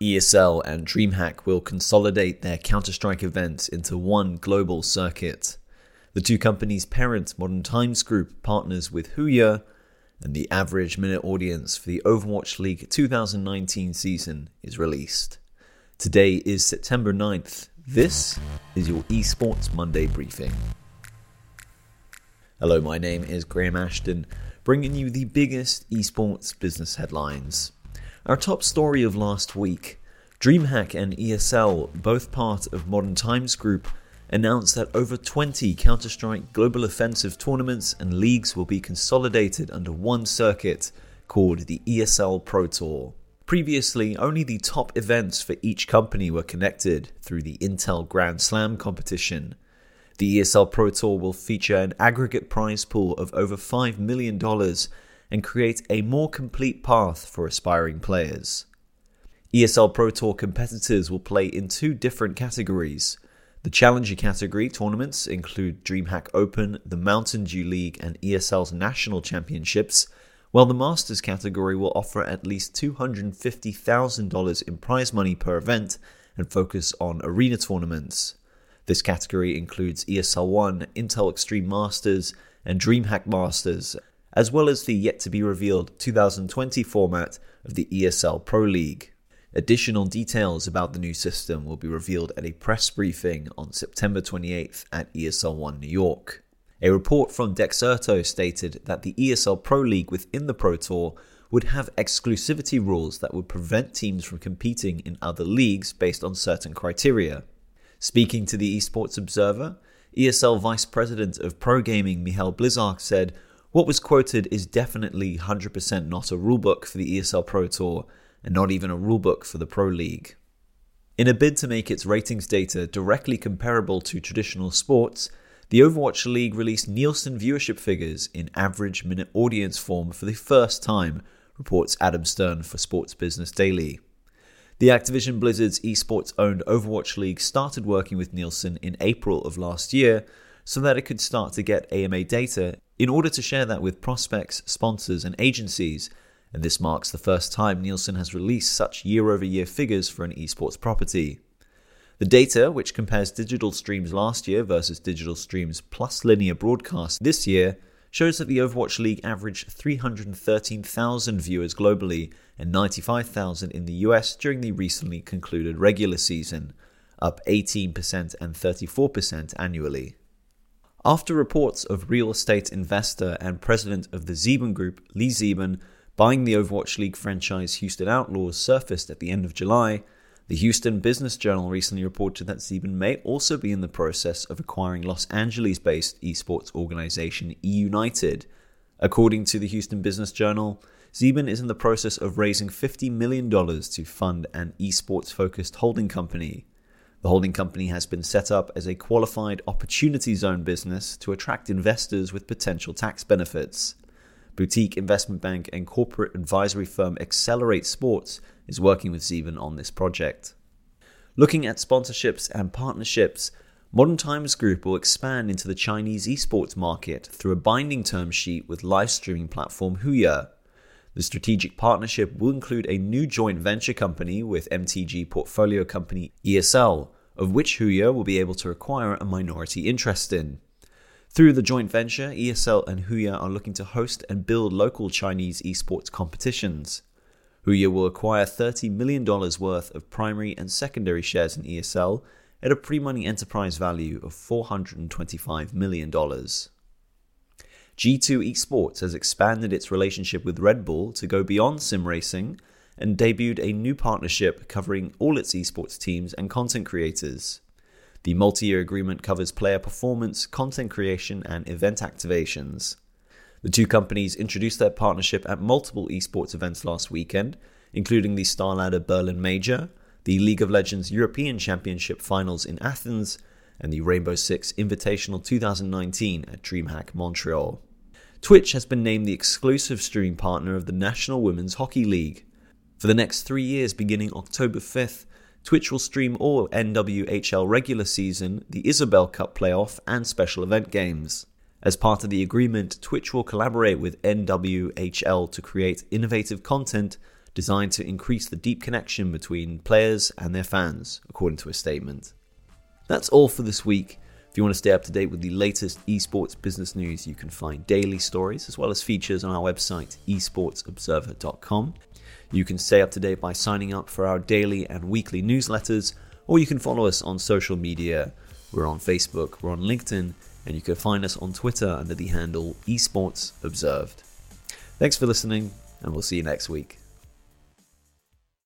ESL and DreamHack will consolidate their Counter Strike events into one global circuit. The two companies' parent, Modern Times Group, partners with Huya, and the average minute audience for the Overwatch League 2019 season is released. Today is September 9th. This is your Esports Monday briefing. Hello, my name is Graham Ashton, bringing you the biggest esports business headlines. Our top story of last week DreamHack and ESL, both part of Modern Times Group, announced that over 20 Counter Strike Global Offensive tournaments and leagues will be consolidated under one circuit called the ESL Pro Tour. Previously, only the top events for each company were connected through the Intel Grand Slam competition. The ESL Pro Tour will feature an aggregate prize pool of over $5 million and create a more complete path for aspiring players. ESL Pro Tour competitors will play in two different categories. The Challenger category tournaments include DreamHack Open, the Mountain Dew League, and ESL's National Championships, while the Masters category will offer at least $250,000 in prize money per event and focus on arena tournaments. This category includes ESL One, Intel Extreme Masters, and DreamHack Masters, as well as the yet to be revealed 2020 format of the ESL Pro League. Additional details about the new system will be revealed at a press briefing on September 28th at ESL One New York. A report from Dexerto stated that the ESL Pro League within the Pro Tour would have exclusivity rules that would prevent teams from competing in other leagues based on certain criteria. Speaking to the Esports Observer, ESL Vice President of Pro Gaming Michal Blicharz said what was quoted is definitely 100% not a rulebook for the ESL Pro Tour and not even a rulebook for the Pro League. In a bid to make its ratings data directly comparable to traditional sports, the Overwatch League released Nielsen viewership figures in average minute audience form for the first time, reports Adam Stern for Sports Business Daily. The Activision Blizzard's esports owned Overwatch League started working with Nielsen in April of last year so that it could start to get AMA data in order to share that with prospects, sponsors, and agencies, and this marks the first time Nielsen has released such year over year figures for an esports property. The data, which compares digital streams last year versus digital streams plus linear broadcast this year, shows that the Overwatch League averaged 313,000 viewers globally and 95,000 in the US during the recently concluded regular season, up 18% and 34% annually. After reports of real estate investor and president of the Zieben Group, Lee Zieben, buying the Overwatch League franchise Houston Outlaws surfaced at the end of July, the Houston Business Journal recently reported that Zieben may also be in the process of acquiring Los Angeles based esports organization E United. According to the Houston Business Journal, Zieben is in the process of raising $50 million to fund an esports focused holding company. The holding company has been set up as a qualified opportunity zone business to attract investors with potential tax benefits. Boutique investment bank and corporate advisory firm Accelerate Sports is working with Zieben on this project. Looking at sponsorships and partnerships, Modern Times Group will expand into the Chinese esports market through a binding term sheet with live streaming platform Huya. The strategic partnership will include a new joint venture company with MTG portfolio company ESL, of which Huya will be able to acquire a minority interest in. Through the joint venture, ESL and Huya are looking to host and build local Chinese esports competitions. Huya will acquire $30 million worth of primary and secondary shares in ESL at a pre money enterprise value of $425 million. G2 Esports has expanded its relationship with Red Bull to go beyond sim racing and debuted a new partnership covering all its esports teams and content creators. The multi year agreement covers player performance, content creation, and event activations. The two companies introduced their partnership at multiple esports events last weekend, including the StarLadder Berlin Major, the League of Legends European Championship Finals in Athens, and the Rainbow Six Invitational 2019 at DreamHack Montreal. Twitch has been named the exclusive streaming partner of the National Women's Hockey League. For the next three years, beginning October 5th, Twitch will stream all NWHL regular season, the Isobel Cup playoff, and special event games. As part of the agreement, Twitch will collaborate with NWHL to create innovative content designed to increase the deep connection between players and their fans, according to a statement. That's all for this week. If you want to stay up to date with the latest esports business news, you can find daily stories as well as features on our website, esportsobserver.com. You can stay up to date by signing up for our daily and weekly newsletters, or you can follow us on social media. We're on Facebook, we're on LinkedIn, and you can find us on Twitter under the handle esportsobserved. Thanks for listening, and we'll see you next week.